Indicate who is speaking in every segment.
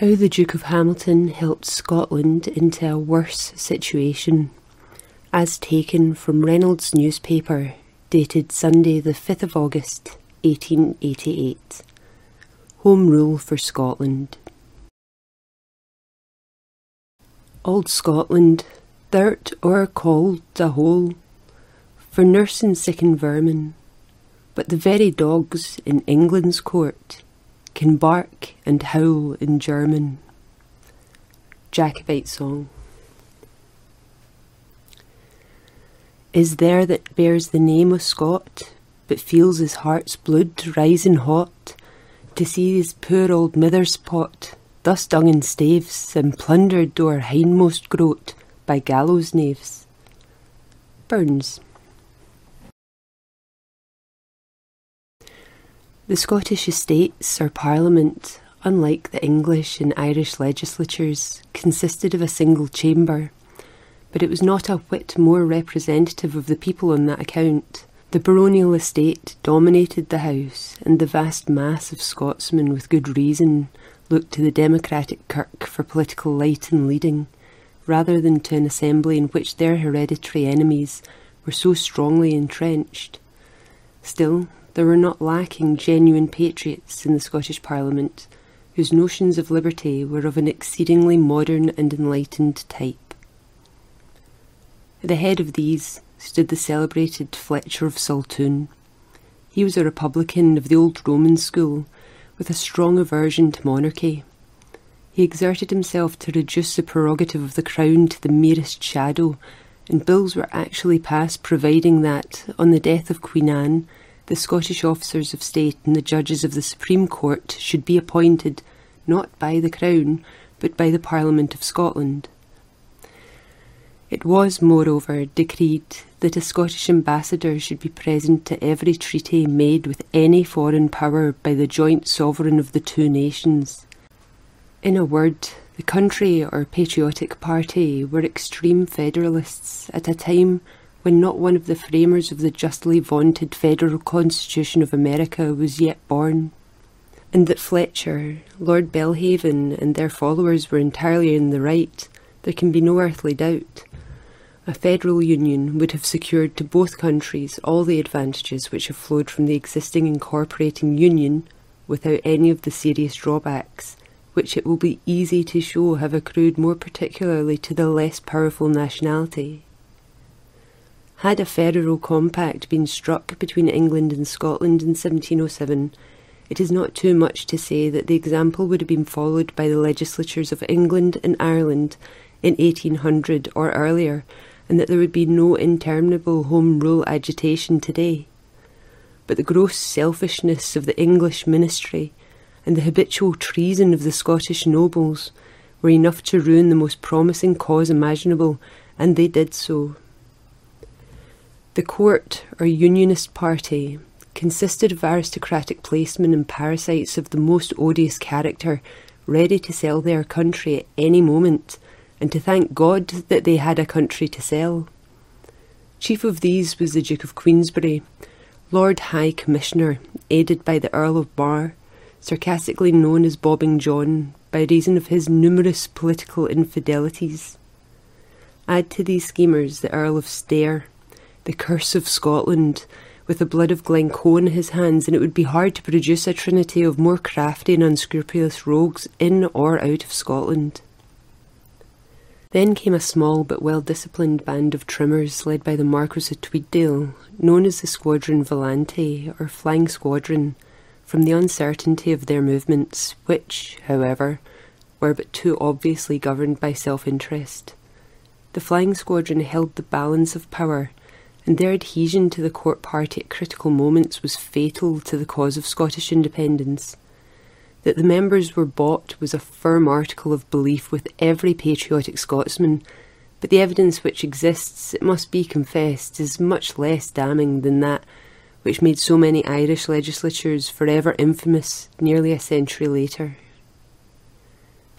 Speaker 1: How the Duke of Hamilton helped Scotland into a worse situation, as taken from Reynolds' newspaper, dated Sunday, the 5th of August, 1888. Home Rule for Scotland. Old Scotland, thou'rt o'er called a hole for nursing sick and vermin, but the very dogs in England's court can bark and howl in German. Jacobite Song. Is there that bears the name of Scot, but feels his heart's blood rising hot to see his poor old mither's pot thus dung in staves and plundered o'er hindmost groat by gallows knaves? Burns. The Scottish Estates or Parliament, unlike the English and Irish legislatures, consisted of a single chamber, but it was not a whit more representative of the people on that account. The baronial estate dominated the House, and the vast mass of Scotsmen, with good reason, looked to the democratic kirk for political light and leading, rather than to an assembly in which their hereditary enemies were so strongly entrenched. Still, there were not lacking genuine patriots in the Scottish Parliament whose notions of liberty were of an exceedingly modern and enlightened type. At the head of these stood the celebrated Fletcher of Saltoun. He was a republican of the old Roman school, with a strong aversion to monarchy. He exerted himself to reduce the prerogative of the crown to the merest shadow, and bills were actually passed providing that, on the death of Queen Anne, the Scottish officers of state and the judges of the Supreme Court should be appointed not by the Crown, but by the Parliament of Scotland. It was, moreover, decreed that a Scottish ambassador should be present to every treaty made with any foreign power by the joint sovereign of the two nations. In a word, the country or patriotic party were extreme federalists at a time when not one of the framers of the justly vaunted Federal Constitution of America was yet born, and that Fletcher, Lord Belhaven, and their followers were entirely in the right, there can be no earthly doubt. A federal union would have secured to both countries all the advantages which have flowed from the existing incorporating union without any of the serious drawbacks, which it will be easy to show have accrued more particularly to the less powerful nationality. Had a federal compact been struck between England and Scotland in 1707, it is not too much to say that the example would have been followed by the legislatures of England and Ireland in 1800 or earlier, and that there would be no interminable Home Rule agitation today. But the gross selfishness of the English ministry and the habitual treason of the Scottish nobles were enough to ruin the most promising cause imaginable, and they did so. The court, or Unionist party, consisted of aristocratic placemen and parasites of the most odious character, ready to sell their country at any moment, and to thank God that they had a country to sell. Chief of these was the Duke of Queensberry, Lord High Commissioner, aided by the Earl of Mar, sarcastically known as Bobbing John by reason of his numerous political infidelities. Add to these schemers the Earl of Stair, the curse of Scotland, with the blood of Glencoe in his hands, and it would be hard to produce a trinity of more crafty and unscrupulous rogues in or out of Scotland. Then came a small but well disciplined band of trimmers led by the Marquis of Tweeddale, known as the Squadron Volante or Flying Squadron, from the uncertainty of their movements, which, however, were but too obviously governed by self interest. The Flying Squadron held the balance of power and their adhesion to the court party at critical moments was fatal to the cause of Scottish independence. That the members were bought was a firm article of belief with every patriotic Scotsman, but the evidence which exists, it must be confessed, is much less damning than that which made so many Irish legislatures forever infamous nearly a century later.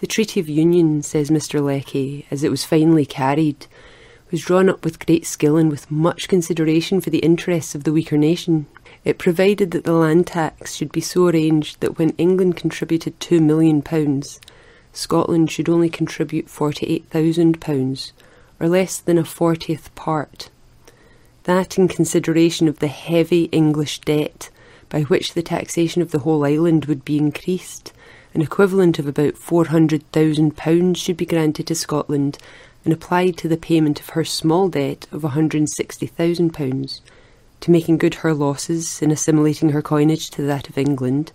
Speaker 1: The Treaty of Union, says Mr. Lecky, as it was finally carried, was drawn up with great skill and with much consideration for the interests of the weaker nation. It provided that the land tax should be so arranged that when England contributed £2 million, Scotland should only contribute £48,000, or less than a fortieth part. That in consideration of the heavy English debt by which the taxation of the whole island would be increased, an equivalent of about £400,000 should be granted to Scotland and applied to the payment of her small debt of £160,000, to making good her losses in assimilating her coinage to that of England,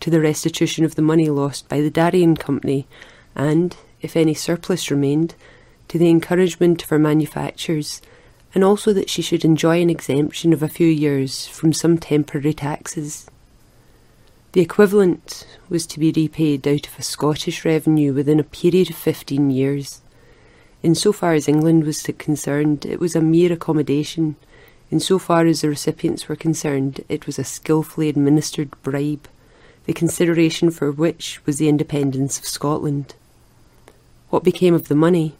Speaker 1: to the restitution of the money lost by the Darien Company, and, if any surplus remained, to the encouragement of her manufactures, and also that she should enjoy an exemption of a few years from some temporary taxes. The equivalent was to be repaid out of a Scottish revenue within a period of fifteen years. In so far as England was concerned, it was a mere accommodation. In so far as the recipients were concerned, it was a skilfully administered bribe, the consideration for which was the independence of Scotland. What became of the money?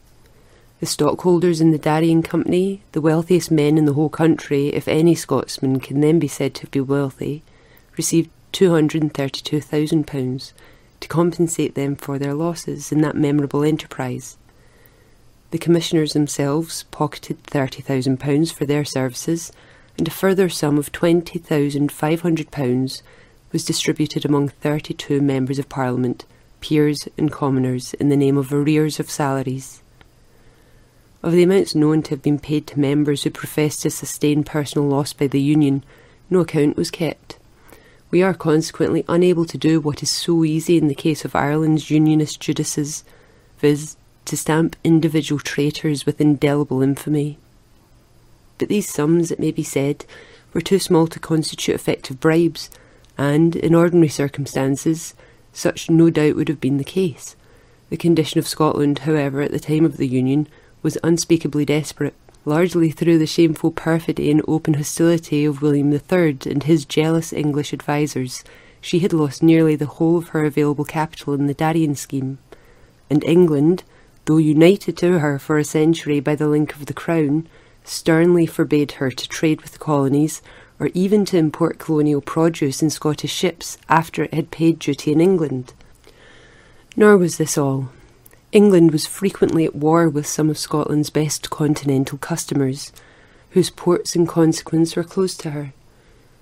Speaker 1: The stockholders in the Darien Company, the wealthiest men in the whole country, if any Scotsman can then be said to be wealthy, received £232,000 to compensate them for their losses in that memorable enterprise. The commissioners themselves pocketed £30,000 for their services, and a further sum of £20,500 was distributed among 32 members of Parliament, peers, and commoners in the name of arrears of salaries. Of the amounts known to have been paid to members who professed to sustain personal loss by the Union, no account was kept. We are consequently unable to do what is so easy in the case of Ireland's Unionist Judases, viz., to stamp individual traitors with indelible infamy. But these sums, it may be said, were too small to constitute effective bribes, and, in ordinary circumstances, such no doubt would have been the case. The condition of Scotland, however, at the time of the Union, was unspeakably desperate, largely through the shameful perfidy and open hostility of William III and his jealous English advisers. She had lost nearly the whole of her available capital in the Darien scheme, and England, though united to her for a century by the link of the crown, sternly forbade her to trade with the colonies or even to import colonial produce in Scottish ships after it had paid duty in England. Nor was this all. England was frequently at war with some of Scotland's best continental customers, whose ports in consequence were closed to her.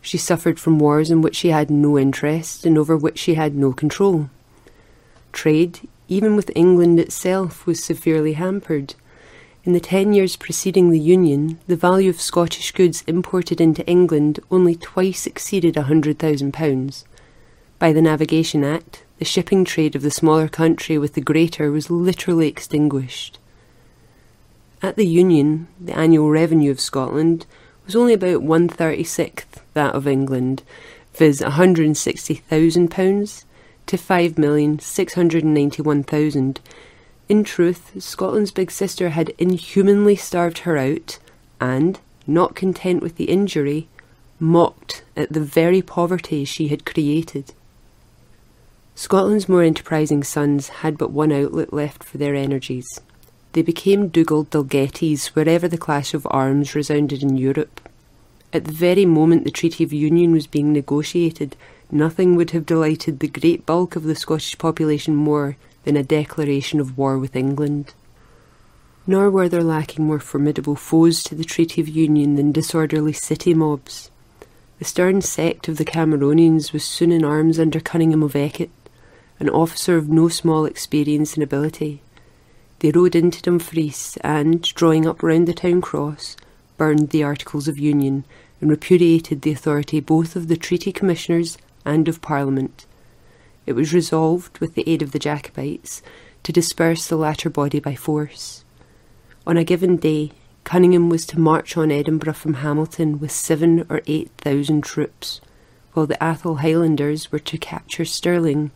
Speaker 1: She suffered from wars in which she had no interest and over which she had no control. Trade, even with England itself, was severely hampered. In the ten years preceding the Union, the value of Scottish goods imported into England only twice exceeded a £100,000. By the Navigation Act, the shipping trade of the smaller country with the greater was literally extinguished. At the Union, the annual revenue of Scotland was only about one thirty sixth that of England, viz. £160,000 to 5,691,000. In truth, Scotland's big sister had inhumanly starved her out and, not content with the injury, mocked at the very poverty she had created. Scotland's more enterprising sons had but one outlet left for their energies. They became Dugald Dalgettys wherever the clash of arms resounded in Europe. At the very moment the Treaty of Union was being negotiated, Nothing would have delighted the great bulk of the Scottish population more than a declaration of war with England. Nor were there lacking more formidable foes to the Treaty of Union than disorderly city mobs. The stern sect of the Cameronians was soon in arms under Cunningham of Eckett, an officer of no small experience and ability. They rode into Dumfries and, drawing up round the town cross, burned the Articles of Union and repudiated the authority both of the Treaty Commissioners and of Parliament. It was resolved, with the aid of the Jacobites, to disperse the latter body by force. On a given day, Cunningham was to march on Edinburgh from Hamilton with seven or eight thousand troops, while the Athol Highlanders were to capture Stirling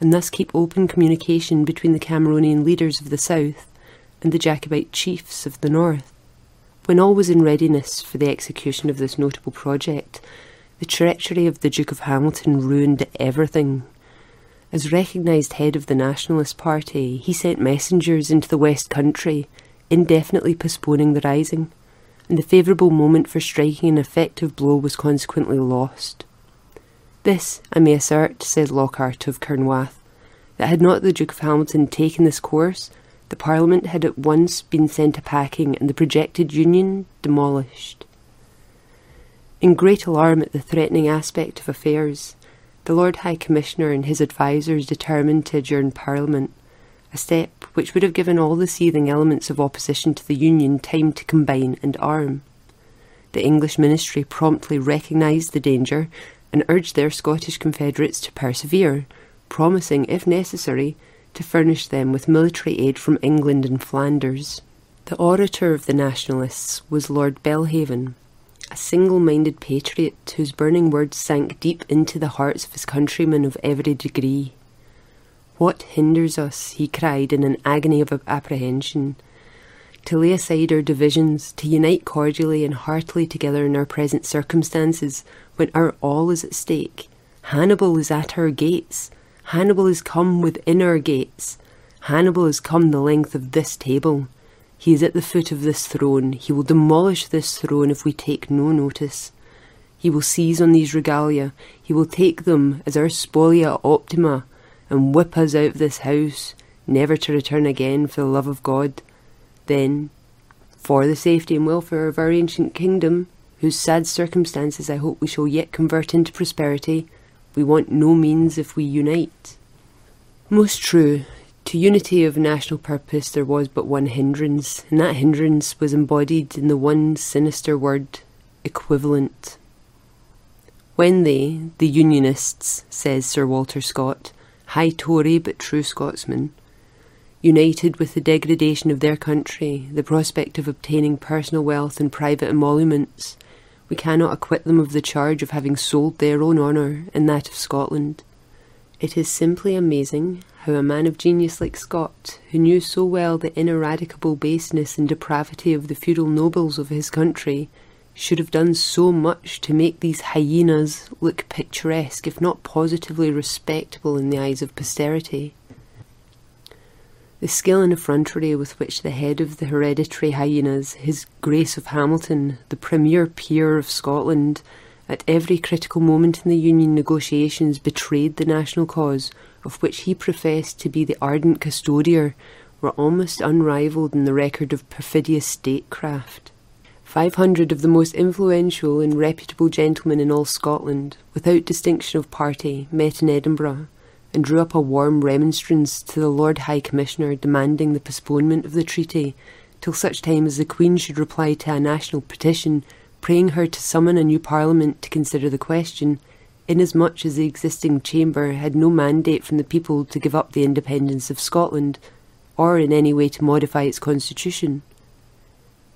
Speaker 1: and thus keep open communication between the Cameronian leaders of the south and the Jacobite chiefs of the north. When all was in readiness for the execution of this notable project, the treachery of the Duke of Hamilton ruined everything. As recognised head of the Nationalist Party, he sent messengers into the West Country, indefinitely postponing the rising, and the favourable moment for striking an effective blow was consequently lost. This, I may assert, said Lockhart of Carnwath, that had not the Duke of Hamilton taken this course, the Parliament had at once been sent a packing and the projected union demolished. In great alarm at the threatening aspect of affairs, the Lord High Commissioner and his advisers determined to adjourn Parliament, a step which would have given all the seething elements of opposition to the Union time to combine and arm. The English ministry promptly recognised the danger and urged their Scottish confederates to persevere, promising, if necessary, to furnish them with military aid from England and Flanders. The orator of the Nationalists was Lord Belhaven, a single minded patriot whose burning words sank deep into the hearts of his countrymen of every degree. What hinders us, he cried in an agony of apprehension, to lay aside our divisions, to unite cordially and heartily together in our present circumstances, when our all is at stake? Hannibal is at our gates. Hannibal is come within our gates. Hannibal is come the length of this table. He is at the foot of this throne. He will demolish this throne if we take no notice. He will seize on these regalia. He will take them as our spolia optima and whip us out of this house, never to return again for the love of God. Then, for the safety and welfare of our ancient kingdom, whose sad circumstances I hope we shall yet convert into prosperity, we want no means if we unite. Most true. To unity of national purpose there was but one hindrance, and that hindrance was embodied in the one sinister word equivalent. When they, the Unionists, says Sir Walter Scott, high Tory but true Scotsman, united with the degradation of their country, the prospect of obtaining personal wealth and private emoluments, we cannot acquit them of the charge of having sold their own honour and that of Scotland. It is simply amazing how a man of genius like Scott, who knew so well the ineradicable baseness and depravity of the feudal nobles of his country, should have done so much to make these hyenas look picturesque, if not positively respectable in the eyes of posterity. The skill and effrontery with which the head of the hereditary hyenas, His Grace of Hamilton, the premier peer of Scotland, at every critical moment in the Union negotiations betrayed the national cause, of which he professed to be the ardent custodier, were almost unrivalled in the record of perfidious statecraft. Five hundred of the most influential and reputable gentlemen in all Scotland, without distinction of party, met in Edinburgh and drew up a warm remonstrance to the Lord High Commissioner demanding the postponement of the treaty till such time as the Queen should reply to a national petition praying her to summon a new Parliament to consider the question, inasmuch as the existing Chamber had no mandate from the people to give up the independence of Scotland, or in any way to modify its constitution.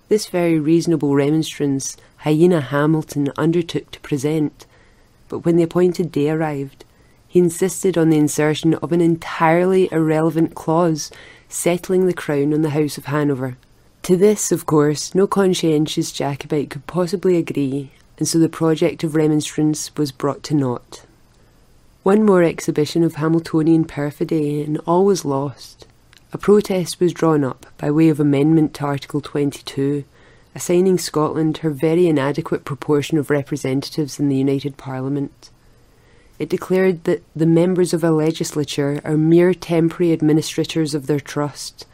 Speaker 1: This very reasonable remonstrance Hyena Hamilton undertook to present, but when the appointed day arrived, he insisted on the insertion of an entirely irrelevant clause settling the crown on the House of Hanover. To this, of course, no conscientious Jacobite could possibly agree, and so the project of remonstrance was brought to naught. One more exhibition of Hamiltonian perfidy, and all was lost. A protest was drawn up by way of amendment to Article 22, assigning Scotland her very inadequate proportion of representatives in the United Parliament. It declared that the members of a legislature are mere temporary administrators of their trust,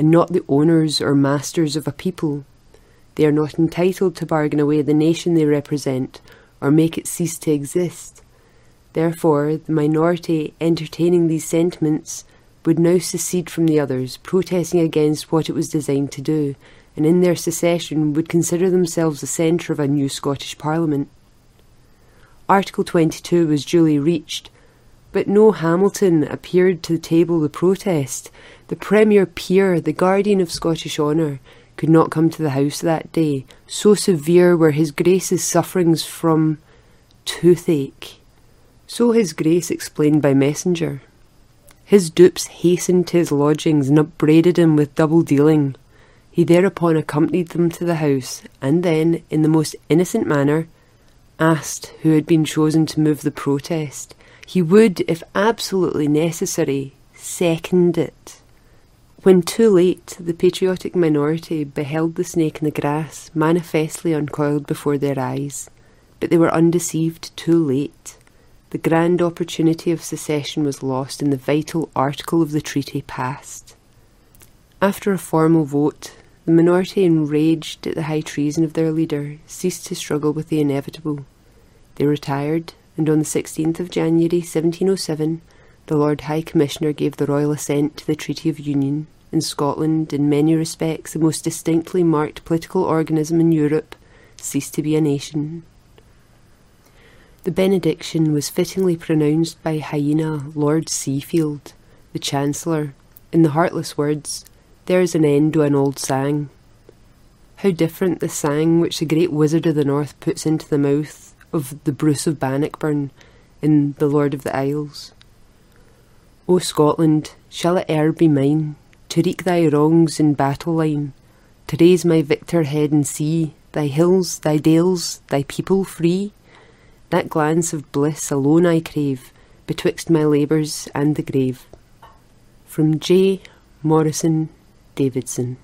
Speaker 1: and not the owners or masters of a people. They are not entitled to bargain away the nation they represent or make it cease to exist. Therefore, the minority entertaining these sentiments would now secede from the others, protesting against what it was designed to do, and in their secession would consider themselves the centre of a new Scottish Parliament. Article 22 was duly reached, but no Hamilton appeared to table the protest. The Premier Peer, the guardian of Scottish honour, could not come to the House that day, so severe were His Grace's sufferings from toothache. So His Grace explained by messenger. His dupes hastened to his lodgings and upbraided him with double dealing. He thereupon accompanied them to the house, and then, in the most innocent manner, asked who had been chosen to move the protest, he would, if absolutely necessary, second it. When too late, the patriotic minority beheld the snake in the grass manifestly uncoiled before their eyes, but they were undeceived too late. the grand opportunity of secession was lost and the vital article of the treaty passed. After a formal vote, the minority, enraged at the high treason of their leader, ceased to struggle with the inevitable. They retired, and on the 16th of January 1707, the Lord High Commissioner gave the royal assent to the Treaty of Union, and Scotland, in many respects the most distinctly marked political organism in Europe, ceased to be a nation. The benediction was fittingly pronounced by Hyena Lord Seafield, the Chancellor, in the heartless words, There's an end to an old sang. How different the sang which the great wizard of the north puts into the mouth of the Bruce of Bannockburn in The Lord of the Isles. O Scotland, shall it e'er be mine to wreak thy wrongs in battle line, to raise my victor head and see thy hills, thy dales, thy people free? That glance of bliss alone I crave betwixt my labours and the grave. From J. Morrison Davidson.